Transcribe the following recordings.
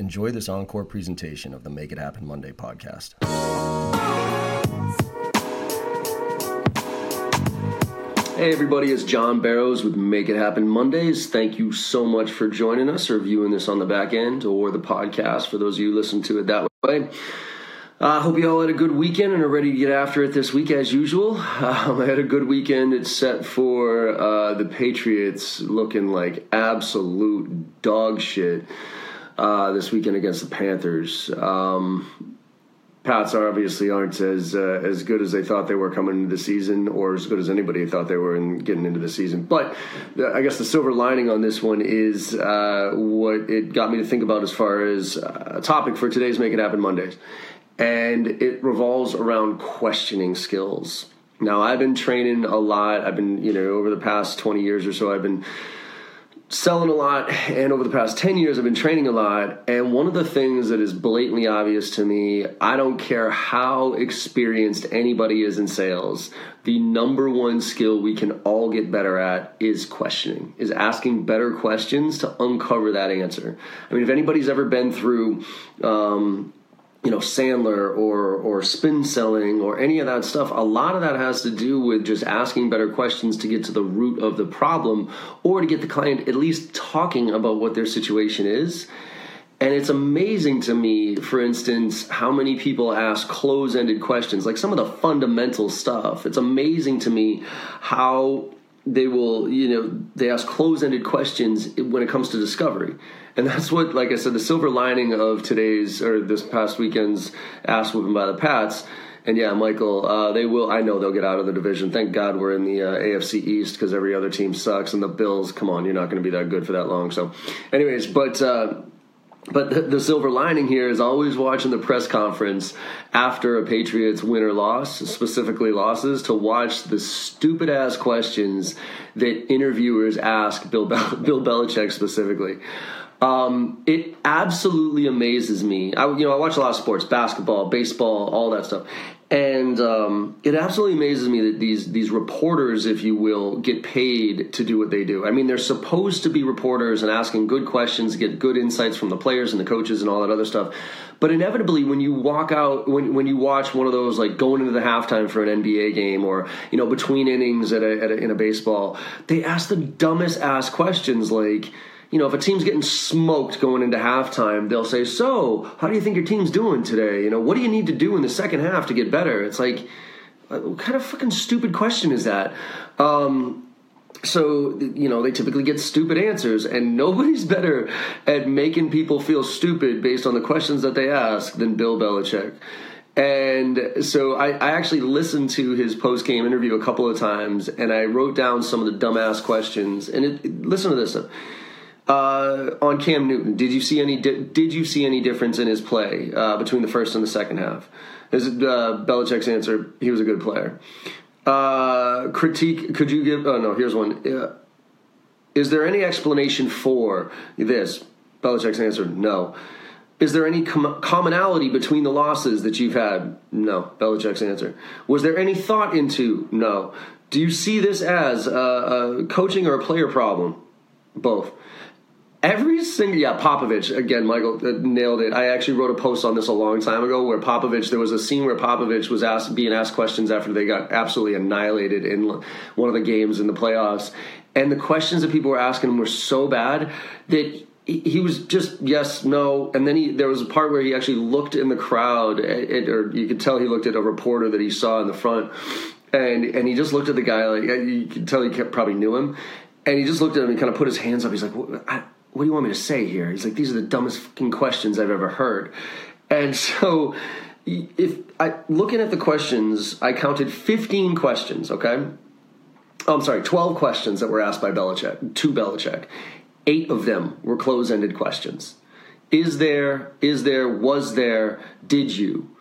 Enjoy this encore presentation of the Make It Happen Monday podcast. Hey, everybody, it's John Barrows with Make It Happen Mondays. Thank you so much for joining us or viewing this on the back end or the podcast for those of you who listen to it that way. I uh, hope you all had a good weekend and are ready to get after it this week as usual. Um, I had a good weekend. It's set for uh, the Patriots looking like absolute dog shit uh, this weekend against the Panthers. Um, Pats obviously aren't as uh, as good as they thought they were coming into the season, or as good as anybody thought they were in getting into the season. But the, I guess the silver lining on this one is uh, what it got me to think about as far as uh, a topic for today's Make It Happen Mondays, and it revolves around questioning skills. Now I've been training a lot. I've been you know over the past twenty years or so. I've been selling a lot and over the past 10 years i've been training a lot and one of the things that is blatantly obvious to me i don't care how experienced anybody is in sales the number one skill we can all get better at is questioning is asking better questions to uncover that answer. I mean if anybody's ever been through um, you know Sandler or or spin selling or any of that stuff a lot of that has to do with just asking better questions to get to the root of the problem or to get the client at least talking about what their situation is. And it's amazing to me for instance how many people ask close-ended questions like some of the fundamental stuff. It's amazing to me how they will you know they ask close-ended questions when it comes to discovery and that's what, like I said, the silver lining of today's or this past weekend's ass whooping by the Pats. And yeah, Michael, uh, they will. I know they'll get out of the division. Thank God we're in the uh, AFC East because every other team sucks. And the Bills, come on, you're not going to be that good for that long. So, anyways, but uh, but the, the, silver lining here is always watching the press conference after a Patriots win or loss, specifically losses, to watch the stupid ass questions that interviewers ask Bill Bill Belichick specifically. Um, it absolutely amazes me. I, you know, I watch a lot of sports, basketball, baseball, all that stuff, and um, it absolutely amazes me that these these reporters, if you will, get paid to do what they do. I mean, they're supposed to be reporters and asking good questions, get good insights from the players and the coaches and all that other stuff. But inevitably, when you walk out, when when you watch one of those like going into the halftime for an NBA game or you know between innings at a, at a in a baseball, they ask the dumbest ass questions like you know, if a team's getting smoked going into halftime, they'll say, "So, how do you think your team's doing today? You know, what do you need to do in the second half to get better?" It's like, uh, what kind of fucking stupid question is that? Um, so you know they typically get stupid answers and nobody's better at making people feel stupid based on the questions that they ask than bill belichick and so I, I actually listened to his post game interview a couple of times and i wrote down some of the dumbass questions and it, listen to this uh, on Cam Newton, did you see any? Di- did you see any difference in his play uh, between the first and the second half? Is uh, Belichick's answer? He was a good player. Uh, critique? Could you give? Oh no, here's one. Uh, is there any explanation for this? Belichick's answer: No. Is there any com- commonality between the losses that you've had? No. Belichick's answer. Was there any thought into? No. Do you see this as a, a coaching or a player problem? Both. Every single yeah, Popovich again. Michael uh, nailed it. I actually wrote a post on this a long time ago where Popovich. There was a scene where Popovich was asked being asked questions after they got absolutely annihilated in one of the games in the playoffs, and the questions that people were asking him were so bad that he was just yes, no, and then he there was a part where he actually looked in the crowd, at, or you could tell he looked at a reporter that he saw in the front, and and he just looked at the guy like you could tell he kept, probably knew him, and he just looked at him and kind of put his hands up. He's like, I, what do you want me to say here? He's like, these are the dumbest fucking questions I've ever heard. And so, if I looking at the questions, I counted 15 questions, okay? Oh, I'm sorry, 12 questions that were asked by Belichick, to Belichick. Eight of them were close ended questions. Is there, is there, was there, did you?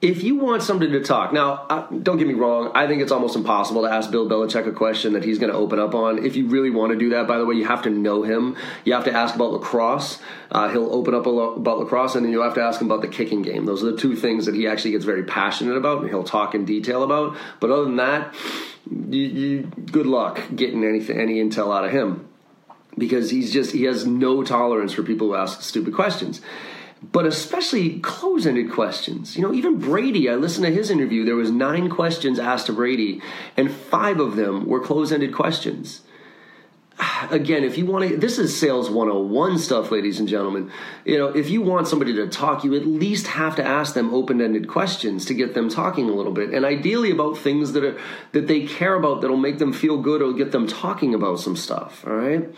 If you want somebody to talk, now don't get me wrong, I think it's almost impossible to ask Bill Belichick a question that he's going to open up on. If you really want to do that, by the way, you have to know him. You have to ask about lacrosse. Uh, he'll open up lo- about lacrosse, and then you'll have to ask him about the kicking game. Those are the two things that he actually gets very passionate about, and he'll talk in detail about. But other than that, you, you, good luck getting anything, any intel out of him because he's just he has no tolerance for people who ask stupid questions. But especially close-ended questions. You know, even Brady, I listened to his interview. There was nine questions asked to Brady, and five of them were close-ended questions. Again, if you want to, this is sales 101 stuff, ladies and gentlemen. You know, if you want somebody to talk, you at least have to ask them open-ended questions to get them talking a little bit, and ideally about things that are that they care about that'll make them feel good or get them talking about some stuff. All right.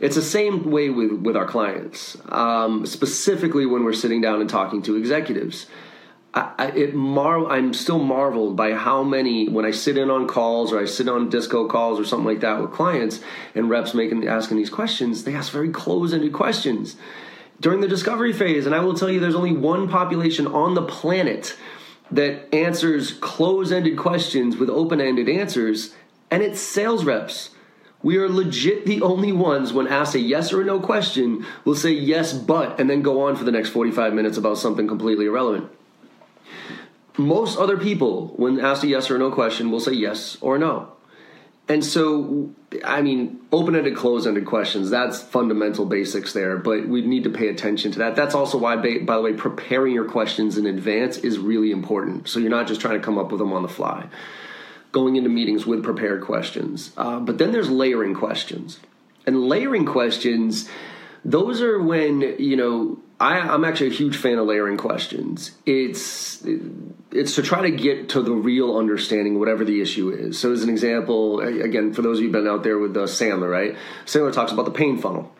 It's the same way with, with our clients, um, specifically when we're sitting down and talking to executives. I, it mar- I'm still marveled by how many when I sit in on calls or I sit on disco calls or something like that with clients and reps making asking these questions. They ask very close-ended questions during the discovery phase, and I will tell you, there's only one population on the planet that answers close-ended questions with open-ended answers, and it's sales reps. We are legit the only ones when asked a yes or a no question will say yes, but, and then go on for the next 45 minutes about something completely irrelevant. Most other people, when asked a yes or no question, will say yes or no. And so, I mean, open ended, closed ended questions, that's fundamental basics there, but we need to pay attention to that. That's also why, by the way, preparing your questions in advance is really important. So you're not just trying to come up with them on the fly going into meetings with prepared questions. Uh, but then there's layering questions. And layering questions, those are when, you know, I, am actually a huge fan of layering questions. It's it's to try to get to the real understanding, whatever the issue is. So, as an example, again, for those of you who've been out there with uh, Sandler, right? Sandler talks about the pain funnel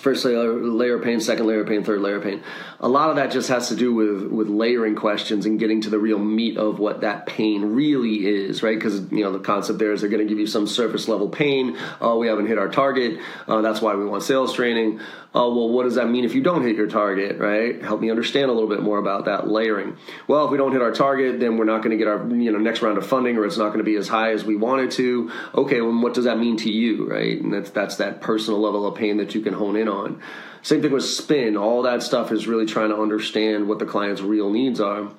first layer, layer of pain, second layer of pain, third layer of pain. A lot of that just has to do with with layering questions and getting to the real meat of what that pain really is, right? Because you know the concept there is they're going to give you some surface level pain. Oh, we haven't hit our target. Uh, that's why we want sales training oh, well, what does that mean if you don't hit your target, right? Help me understand a little bit more about that layering. Well, if we don't hit our target, then we're not going to get our you know next round of funding, or it's not going to be as high as we wanted to. Okay, well, what does that mean to you, right? And that's that's that personal level of pain that you can hone in on. Same thing with spin. All that stuff is really trying to understand what the client's real needs are.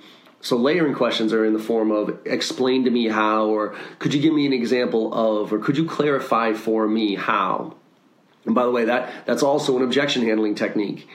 So layering questions are in the form of explain to me how, or could you give me an example of, or could you clarify for me how? And by the way, that that's also an objection handling technique.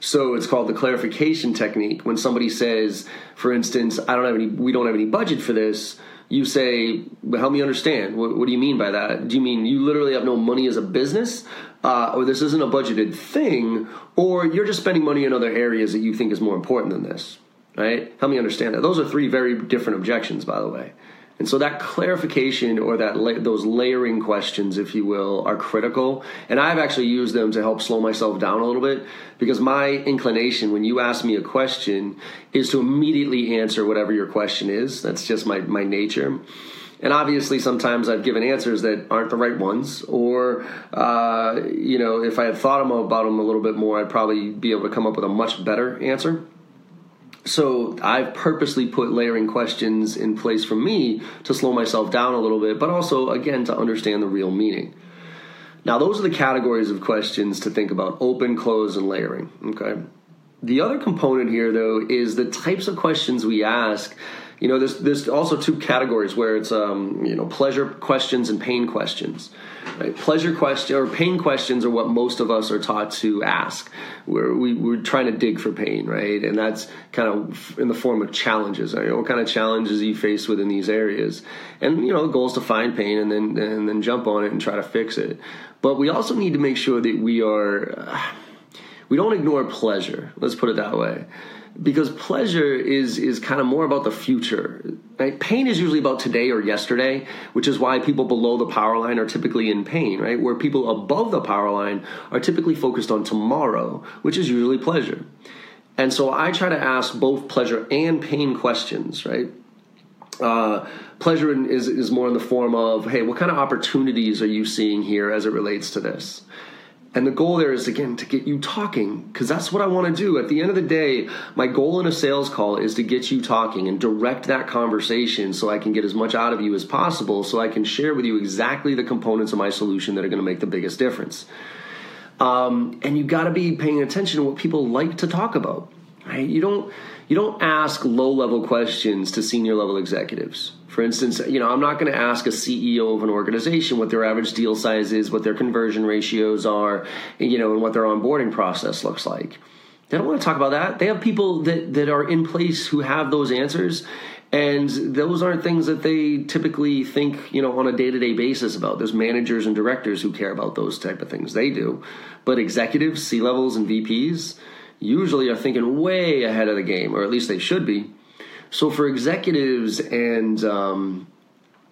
So it's called the clarification technique. When somebody says, for instance, I don't have any, we don't have any budget for this, you say, help me understand. What, what do you mean by that? Do you mean you literally have no money as a business, uh, or this isn't a budgeted thing, or you're just spending money in other areas that you think is more important than this? Right? Help me understand that. Those are three very different objections, by the way. And so that clarification or that la- those layering questions, if you will, are critical. And I've actually used them to help slow myself down a little bit because my inclination when you ask me a question is to immediately answer whatever your question is. That's just my, my nature. And obviously, sometimes I've given answers that aren't the right ones, or uh, you know, if I had thought about them a little bit more, I'd probably be able to come up with a much better answer. So I've purposely put layering questions in place for me to slow myself down a little bit, but also, again, to understand the real meaning. Now, those are the categories of questions to think about open, close, and layering. Okay. The other component here, though, is the types of questions we ask you know, there's there's also two categories where it's um, you know pleasure questions and pain questions. Right? Pleasure question or pain questions are what most of us are taught to ask. Where we, we're trying to dig for pain, right? And that's kind of in the form of challenges. Right? What kind of challenges you face within these areas? And you know, the goal is to find pain and then and then jump on it and try to fix it. But we also need to make sure that we are. Uh, we don't ignore pleasure. Let's put it that way because pleasure is is kind of more about the future. Right? Pain is usually about today or yesterday, which is why people below the power line are typically in pain, right? Where people above the power line are typically focused on tomorrow, which is usually pleasure. And so I try to ask both pleasure and pain questions, right? Uh, pleasure is, is more in the form of, hey, what kind of opportunities are you seeing here as it relates to this? And the goal there is again to get you talking because that's what I want to do. At the end of the day, my goal in a sales call is to get you talking and direct that conversation so I can get as much out of you as possible so I can share with you exactly the components of my solution that are going to make the biggest difference. Um, and you got to be paying attention to what people like to talk about. Right? You don't you don't ask low level questions to senior level executives. For instance, you know, I'm not going to ask a CEO of an organization what their average deal size is, what their conversion ratios are, you know, and what their onboarding process looks like. They don't want to talk about that. They have people that, that are in place who have those answers. And those aren't things that they typically think, you know, on a day-to-day basis about. There's managers and directors who care about those type of things. They do. But executives, C-levels and VPs usually are thinking way ahead of the game, or at least they should be. So for executives and um,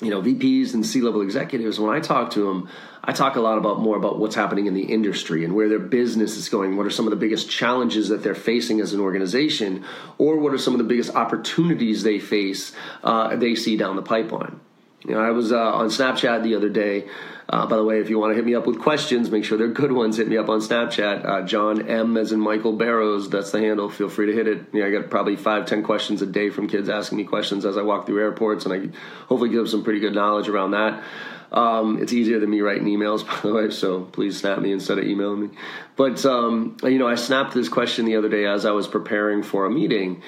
you know VPs and C-level executives, when I talk to them, I talk a lot about more about what's happening in the industry and where their business is going. What are some of the biggest challenges that they're facing as an organization, or what are some of the biggest opportunities they face uh, they see down the pipeline? You know, I was uh, on Snapchat the other day. Uh, by the way, if you want to hit me up with questions, make sure they're good ones. Hit me up on Snapchat. Uh, John M. as in Michael Barrows. That's the handle. Feel free to hit it. Yeah, I get probably five, ten questions a day from kids asking me questions as I walk through airports, and I hopefully give them some pretty good knowledge around that. Um, it's easier than me writing emails, by the way, so please snap me instead of emailing me. But, um, you know, I snapped this question the other day as I was preparing for a meeting.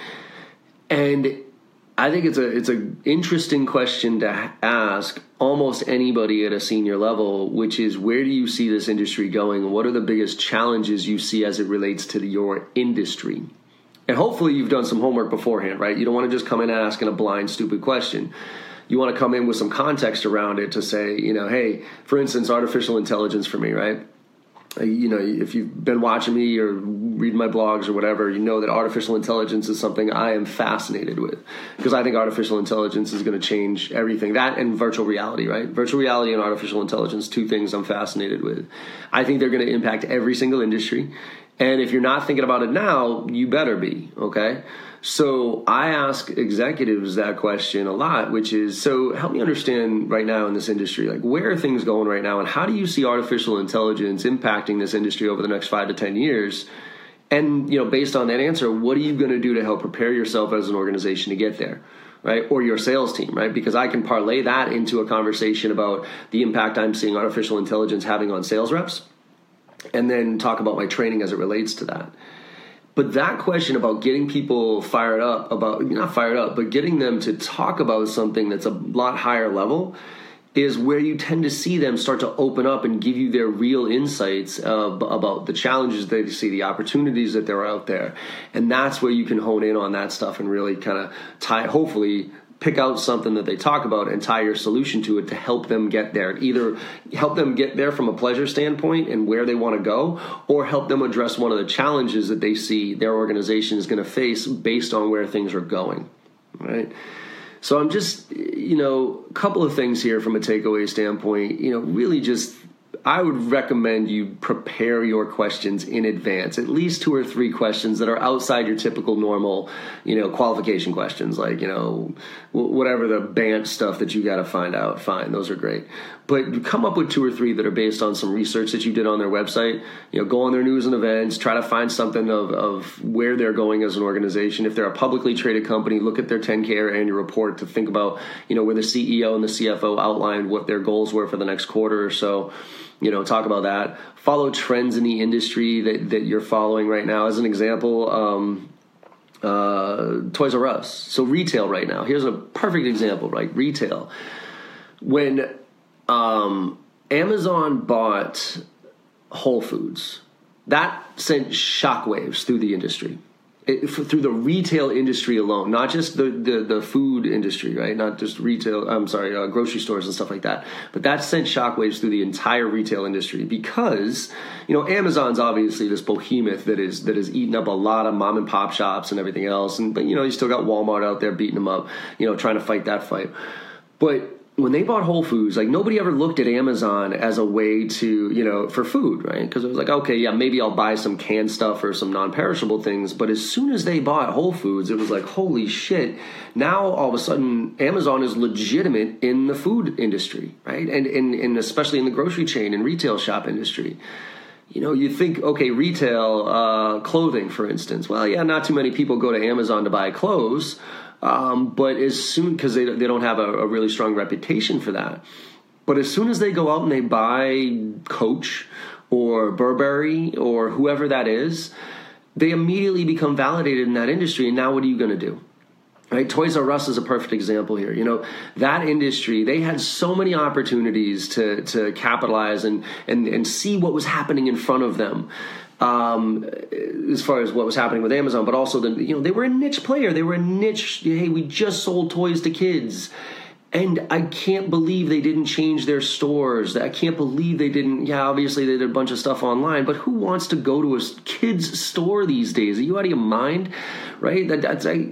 And I think it's a it's an interesting question to ask almost anybody at a senior level, which is where do you see this industry going? What are the biggest challenges you see as it relates to your industry? And hopefully you've done some homework beforehand, right? You don't want to just come in asking a blind, stupid question. You want to come in with some context around it to say, you know, hey, for instance, artificial intelligence for me, right? You know, if you've been watching me or read my blogs or whatever, you know that artificial intelligence is something I am fascinated with because I think artificial intelligence is going to change everything. That and virtual reality, right? Virtual reality and artificial intelligence, two things I'm fascinated with. I think they're going to impact every single industry. And if you're not thinking about it now, you better be, okay? So I ask executives that question a lot, which is so help me understand right now in this industry, like where are things going right now and how do you see artificial intelligence impacting this industry over the next five to 10 years? And, you know, based on that answer, what are you going to do to help prepare yourself as an organization to get there? Right, or your sales team, right? Because I can parlay that into a conversation about the impact I'm seeing artificial intelligence having on sales reps, and then talk about my training as it relates to that. But that question about getting people fired up about not fired up, but getting them to talk about something that's a lot higher level is where you tend to see them start to open up and give you their real insights about the challenges they see, the opportunities that they're out there, and that's where you can hone in on that stuff and really kind of tie, hopefully pick out something that they talk about and tie your solution to it to help them get there. Either help them get there from a pleasure standpoint and where they want to go, or help them address one of the challenges that they see their organization is going to face based on where things are going. Right. So I'm just, you know, a couple of things here from a takeaway standpoint. You know, really just I would recommend you prepare your questions in advance, at least two or three questions that are outside your typical normal, you know, qualification questions, like, you know, whatever the BANT stuff that you got to find out. Fine, those are great. But come up with two or three that are based on some research that you did on their website. You know, go on their news and events, try to find something of, of where they're going as an organization. If they're a publicly traded company, look at their 10K or annual report to think about, you know, where the CEO and the CFO outlined what their goals were for the next quarter or so you know talk about that. Follow trends in the industry that, that you're following right now. As an example um, uh, toys r us. So retail right now here's a perfect example right? Retail. When um, amazon bought whole foods that sent shockwaves through the industry it, through the retail industry alone, not just the, the, the, food industry, right? Not just retail, I'm sorry, uh, grocery stores and stuff like that. But that sent shockwaves through the entire retail industry because, you know, Amazon's obviously this behemoth that is that is eating up a lot of mom and pop shops and everything else. And but you know, you still got Walmart out there beating them up, you know, trying to fight that fight. But when they bought Whole Foods, like nobody ever looked at Amazon as a way to, you know, for food, right? Because it was like, okay, yeah, maybe I'll buy some canned stuff or some non perishable things. But as soon as they bought Whole Foods, it was like, holy shit. Now all of a sudden, Amazon is legitimate in the food industry, right? And, and, and especially in the grocery chain and retail shop industry you know, you think, okay, retail, uh, clothing, for instance. Well, yeah, not too many people go to Amazon to buy clothes, um, but as soon because they they don't have a, a really strong reputation for that. But as soon as they go out and they buy Coach or Burberry or whoever that is, they immediately become validated in that industry. And now what are you going to do? Right, Toys R Us is a perfect example here. You know that industry; they had so many opportunities to to capitalize and and and see what was happening in front of them um, as far as what was happening with Amazon, but also the you know they were a niche player. They were a niche. Hey, we just sold toys to kids. And I can't believe they didn't change their stores. I can't believe they didn't. Yeah, obviously they did a bunch of stuff online, but who wants to go to a kid's store these days? Are you out of your mind? Right? That, that's I,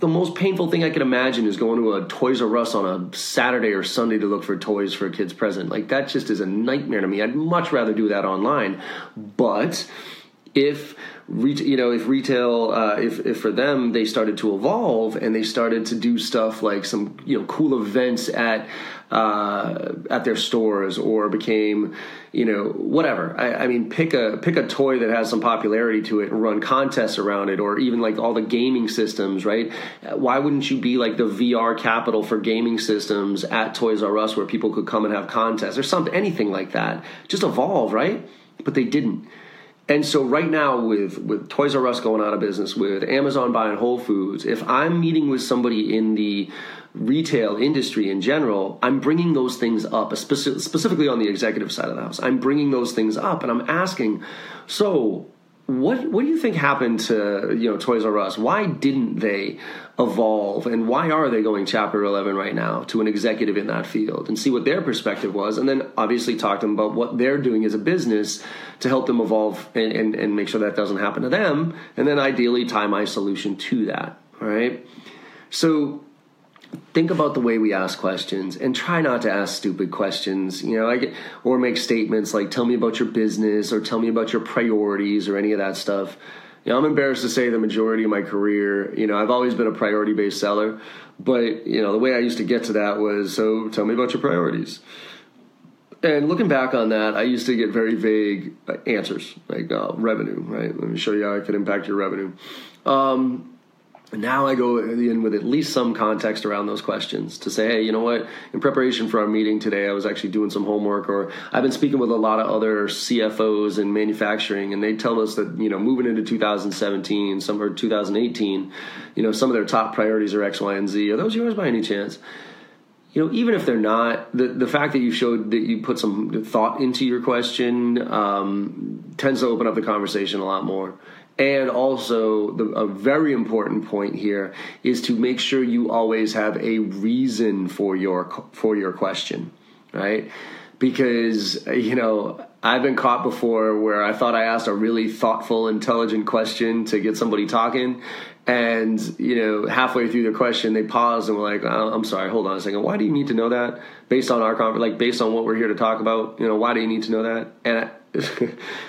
the most painful thing I can imagine is going to a Toys R Us on a Saturday or Sunday to look for toys for a kid's present. Like that just is a nightmare to me. I'd much rather do that online. But if you know if retail uh, if, if for them they started to evolve and they started to do stuff like some you know cool events at uh, at their stores or became you know whatever. I, I, mean pick a pick a toy that has some popularity to it and run contests around it or even like all the gaming systems right? Why wouldn't you be like the VR capital for gaming systems at Toys R Us where people could come and have contests or something anything like that? Just evolve right? But they didn't and so right now with with Toys R Us going out of business, with Amazon buying Whole Foods, if I'm meeting with somebody in the retail industry in general, I'm bringing those things up, specifically on the executive side of the house. I'm bringing those things up, and I'm asking, so what what do you think happened to you know Toys R Us? Why didn't they evolve, and why are they going Chapter Eleven right now to an executive in that field and see what their perspective was, and then obviously talk to them about what they're doing as a business to help them evolve and, and, and make sure that doesn't happen to them, and then ideally tie my solution to that. All right, so think about the way we ask questions and try not to ask stupid questions you know like or make statements like tell me about your business or tell me about your priorities or any of that stuff you know i'm embarrassed to say the majority of my career you know i've always been a priority based seller but you know the way i used to get to that was so tell me about your priorities and looking back on that, I used to get very vague answers, like uh, revenue, right? Let me show you how I could impact your revenue. Um, now I go in with at least some context around those questions to say, hey, you know what? In preparation for our meeting today, I was actually doing some homework, or I've been speaking with a lot of other CFOs in manufacturing, and they tell us that you know moving into 2017, some or 2018, you know, some of their top priorities are X, Y, and Z. Are those yours by any chance? You know, even if they're not, the the fact that you showed that you put some thought into your question um, tends to open up the conversation a lot more. And also, the, a very important point here is to make sure you always have a reason for your for your question, right? Because you know I've been caught before where I thought I asked a really thoughtful, intelligent question to get somebody talking, and you know halfway through the question they pause and were like, oh, "I'm sorry, hold on a second. Why do you need to know that? Based on our conversation, like based on what we're here to talk about, you know, why do you need to know that?" And I, there's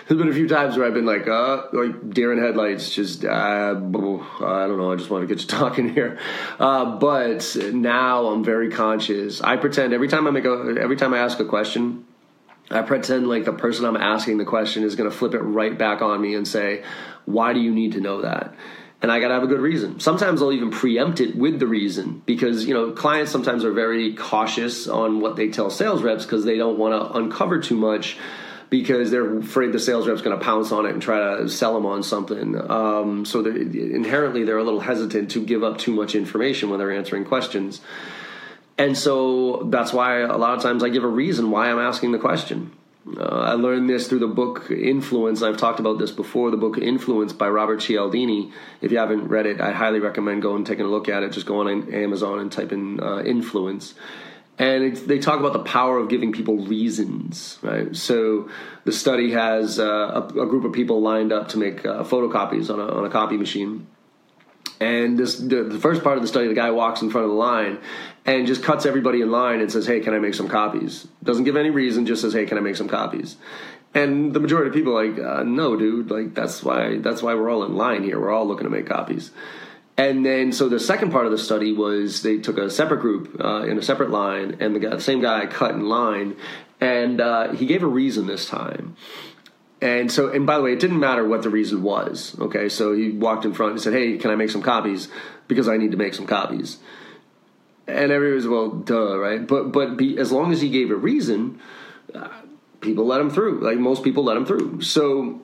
been a few times where I've been like, uh, like deer in headlights, just, uh, I don't know, I just want to get you talking here. Uh, but now I'm very conscious. I pretend every time I make a, every time I ask a question, I pretend like the person I'm asking the question is going to flip it right back on me and say, why do you need to know that? And I got to have a good reason. Sometimes I'll even preempt it with the reason because you know clients sometimes are very cautious on what they tell sales reps because they don't want to uncover too much because they're afraid the sales rep's going to pounce on it and try to sell them on something. Um, so they're, inherently, they're a little hesitant to give up too much information when they're answering questions. And so that's why a lot of times I give a reason why I'm asking the question. Uh, I learned this through the book Influence. I've talked about this before. The book Influence by Robert Cialdini. If you haven't read it, I highly recommend going and taking a look at it. Just go on Amazon and type in uh, Influence and they talk about the power of giving people reasons right so the study has uh, a, a, group of people lined up to make uh, photocopies on a, on a copy machine and this the, first part of the study the guy walks in front of the line and just cuts everybody in line and says hey can i make some copies? Doesn't give any reason just says hey can i make some copies? And the majority of people are like uh, no dude. Like that's why that's why we're all in line here. We're all looking to make copies. And then, so the second part of the study was they took a separate group uh, in a separate line, and the, guy, the same guy cut in line, and uh, he gave a reason this time. And so, and by the way, it didn't matter what the reason was. Okay, so he walked in front and said, "Hey, can I make some copies? Because I need to make some copies." And everybody was, "Well, duh, right?" But but be, as long as he gave a reason, uh, people let him through. Like most people let him through. So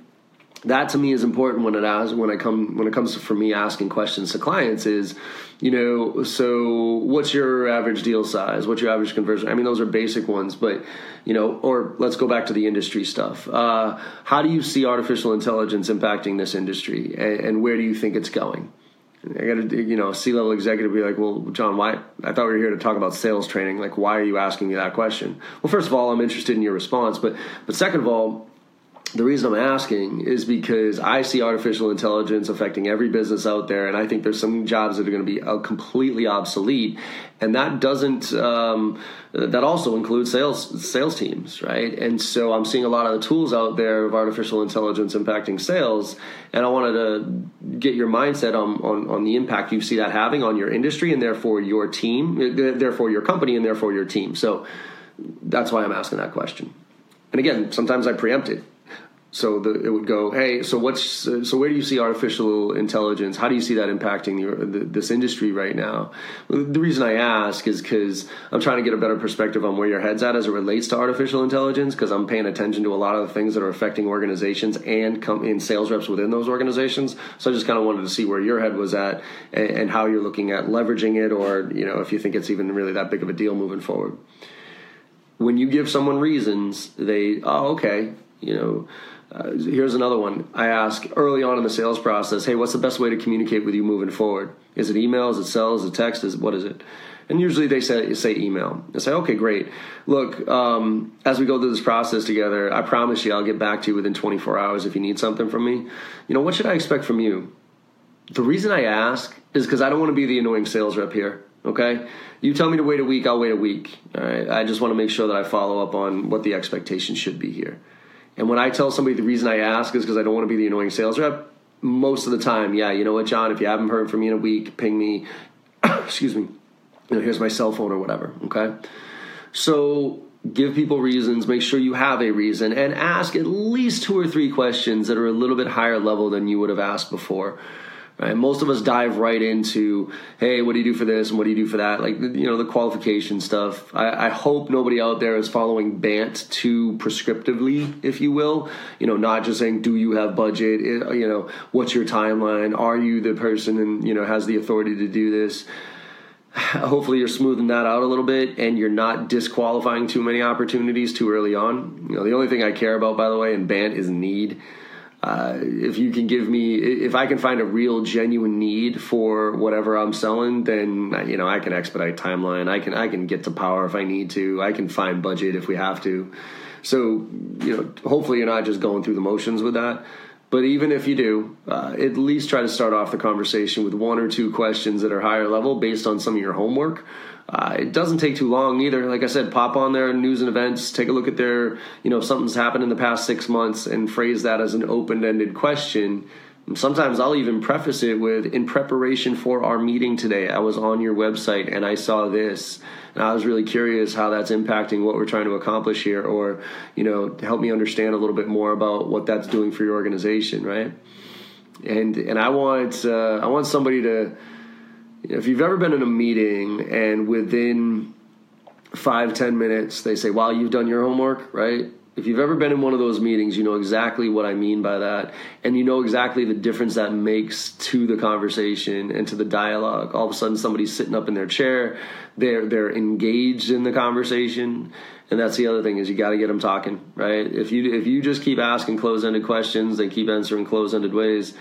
that to me is important when it as when I come when it comes to for me asking questions to clients is you know so what's your average deal size what's your average conversion I mean those are basic ones but you know or let's go back to the industry stuff uh, how do you see artificial intelligence impacting this industry and, and where do you think it's going I got to, you know, a C level executive be like, well, John, why? I thought we were here to talk about sales training. Like, why are you asking me that question? Well, first of all, I'm interested in your response, but but second of all, the reason I'm asking is because I see artificial intelligence affecting every business out there, and I think there's some jobs that are going to be uh, completely obsolete, and that doesn't. Um, that also includes sales sales teams, right? And so I'm seeing a lot of the tools out there of artificial intelligence impacting sales, and I wanted to get your mindset on on, on the impact you see that having on your industry, and therefore your team, therefore your company, and therefore your team. So that's why I'm asking that question. And again, sometimes I preempt it so the, it would go, hey, so what's so where do you see artificial intelligence? How do you see that impacting your, the, this industry right now? The reason I ask is because I'm trying to get a better perspective on where your head's at as it relates to artificial intelligence. Because I'm paying attention to a lot of the things that are affecting organizations and in sales reps within those organizations. So I just kind of wanted to see where your head was at and, and how you're looking at leveraging it, or you know if you think it's even really that big of a deal moving forward. When you give someone reasons, they oh okay, you know uh, here's another one. I ask early on in the sales process, hey, what's the best way to communicate with you moving forward? Is it email? Is it sales? Is it text? Is what is it? And usually they say say email. I say, okay, great. Look, um, as we go through this process together, I promise you, I'll get back to you within 24 hours if you need something from me. You know, what should I expect from you? The reason I ask is because I don't want to be the annoying sales rep here. Okay, you tell me to wait a week, I'll wait a week. All right, I just want to make sure that I follow up on what the expectation should be here. And when I tell somebody the reason I ask is because I don't want to be the annoying sales rep, most of the time, yeah, you know what, John, if you haven't heard from me in a week, ping me. excuse me. You know, here's my cell phone or whatever. Okay. So give people reasons, make sure you have a reason, and ask at least two or three questions that are a little bit higher level than you would have asked before. Right? Most of us dive right into, hey, what do you do for this and what do you do for that? Like, you know, the qualification stuff. I, I hope nobody out there is following BANT too prescriptively, if you will. You know, not just saying, do you have budget? You know, what's your timeline? Are you the person and, you know, has the authority to do this? Hopefully, you're smoothing that out a little bit and you're not disqualifying too many opportunities too early on. You know, the only thing I care about, by the way, in BANT is need uh, if you can give me, if I can find a real genuine need for whatever I'm selling, then you know I can expedite timeline. I can I can get to power if I need to. I can find budget if we have to. So you know, hopefully you're not just going through the motions with that. But even if you do, uh, at least try to start off the conversation with one or two questions that are higher level based on some of your homework. Uh, it doesn't take too long either. Like I said, pop on their news and events, take a look at their, you know, something's happened in the past six months and phrase that as an open ended question. Sometimes I'll even preface it with, in preparation for our meeting today, I was on your website and I saw this. And I was really curious how that's impacting what we're trying to accomplish here, or, you know, help me understand a little bit more about what that's doing for your organization, right? And and I want uh, I want somebody to if you've ever been in a meeting and within five ten minutes they say wow you've done your homework right? If you've ever been in one of those meetings you know exactly what i mean by that. And you know exactly the difference that makes to the conversation and to the dialogue. All of a sudden somebody's sitting up in their chair. They're they're engaged in the conversation. And that's the other thing is you got to get them talking right? If you if you just keep asking closed-ended questions they keep answering closed-ended ways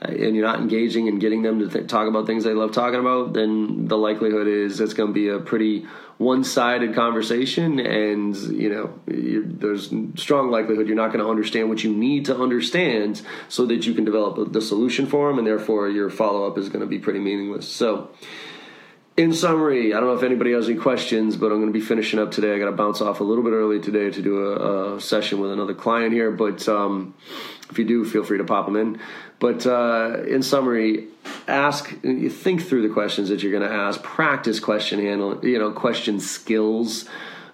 and you're not engaging and getting them to th- talk about things they love talking about, then the likelihood is it's going to be a pretty one-sided conversation, and you know there's strong likelihood you're not going to understand what you need to understand so that you can develop the solution for them, and therefore your follow-up is going to be pretty meaningless. So. In summary, I don't know if anybody has any questions, but I'm going to be finishing up today. I got to bounce off a little bit early today to do a, a session with another client here, but um, if you do, feel free to pop them in. But uh, in summary, ask, think through the questions that you're going to ask. Practice question handle, you know, question skills.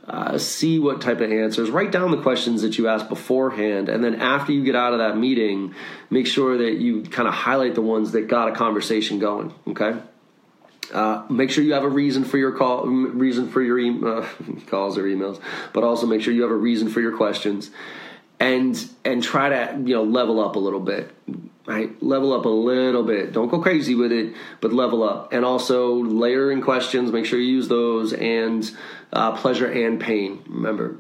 Uh, see what type of answers. Write down the questions that you asked beforehand, and then after you get out of that meeting, make sure that you kind of highlight the ones that got a conversation going. Okay. Uh, make sure you have a reason for your call, reason for your e- uh, calls or emails, but also make sure you have a reason for your questions and and try to you know level up a little bit right? Level up a little bit. Don't go crazy with it but level up. And also layering questions. Make sure you use those and uh, pleasure and pain. Remember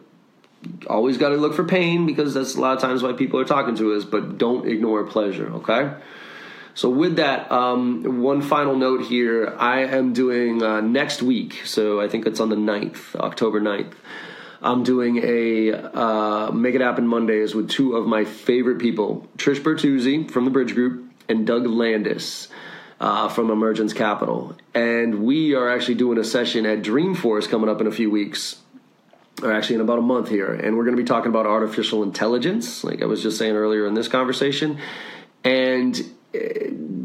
always got to look for pain because that's a lot of times why people are talking to us but don't ignore pleasure okay? So with that um, one final note here. I am doing uh, next week. So i think it's on the 9th october 9th I'm doing a uh, Make It Happen Mondays with two of my favorite people, Trish Bertuzzi from the Bridge Group and Doug Landis uh, from Emergence Capital. And we are actually doing a session at Dreamforce coming up in a few weeks, or actually in about a month here. And we're going to be talking about artificial intelligence, like I was just saying earlier in this conversation. And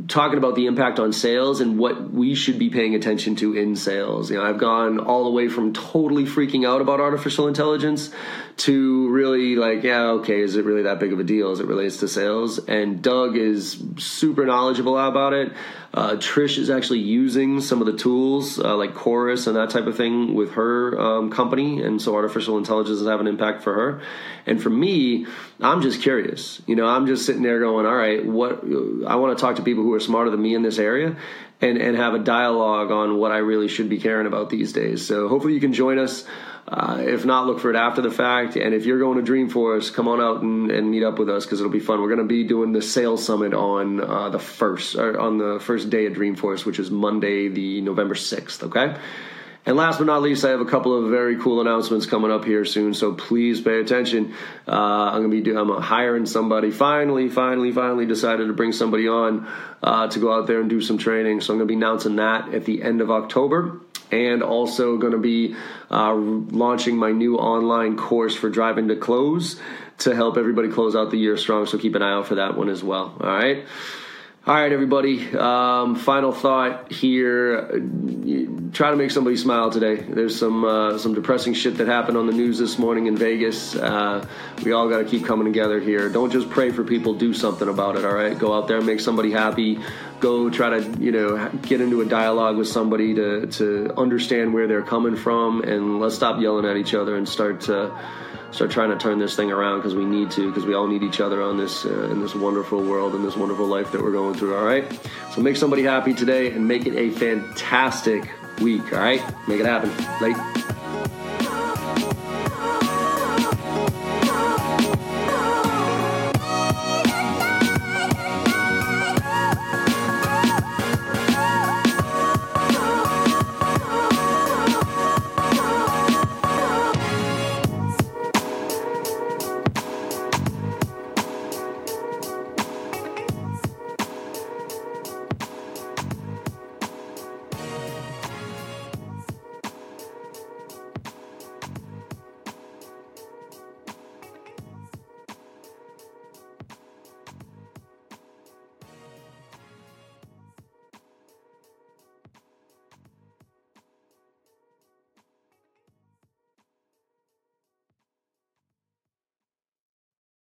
talking about the impact on sales and what we should be paying attention to in sales. You know, I've gone all the way from totally freaking out about artificial intelligence to really like, yeah, okay, is it really that big of a deal as it relates to sales? And Doug is super knowledgeable about it. Uh, Trish is actually using some of the tools uh, like Chorus and that type of thing with her um, company, and so artificial intelligence has have an impact for her. And for me, I'm just curious. You know, I'm just sitting there going, all right, what I want to talk to people who are smarter than me in this area. And, and have a dialogue on what I really should be caring about these days. So hopefully you can join us. Uh, if not, look for it after the fact. And if you're going to Dreamforce, come on out and, and meet up with us because it'll be fun. We're going to be doing the sales summit on uh, the first on the first day of Dreamforce, which is Monday, the November sixth. Okay. And last but not least, I have a couple of very cool announcements coming up here soon, so please pay attention. Uh, I'm gonna be do, I'm hiring somebody. Finally, finally, finally decided to bring somebody on uh, to go out there and do some training. So I'm gonna be announcing that at the end of October and also going to be uh, launching my new online course for driving to close to help everybody close out the year strong. So keep an eye out for that one as well. All right. All right, everybody. Um, final thought here: try to make somebody smile today. There's some uh, some depressing shit that happened on the news this morning in Vegas. Uh, we all got to keep coming together here. Don't just pray for people. Do something about it. All right. Go out there, and make somebody happy. Go try to you know get into a dialogue with somebody to to understand where they're coming from, and let's stop yelling at each other and start to start trying to turn this thing around because we need to because we all need each other on this uh, in this wonderful world and this wonderful life that we're going through all right? So make somebody happy today and make it a fantastic week all right? Make it happen. Late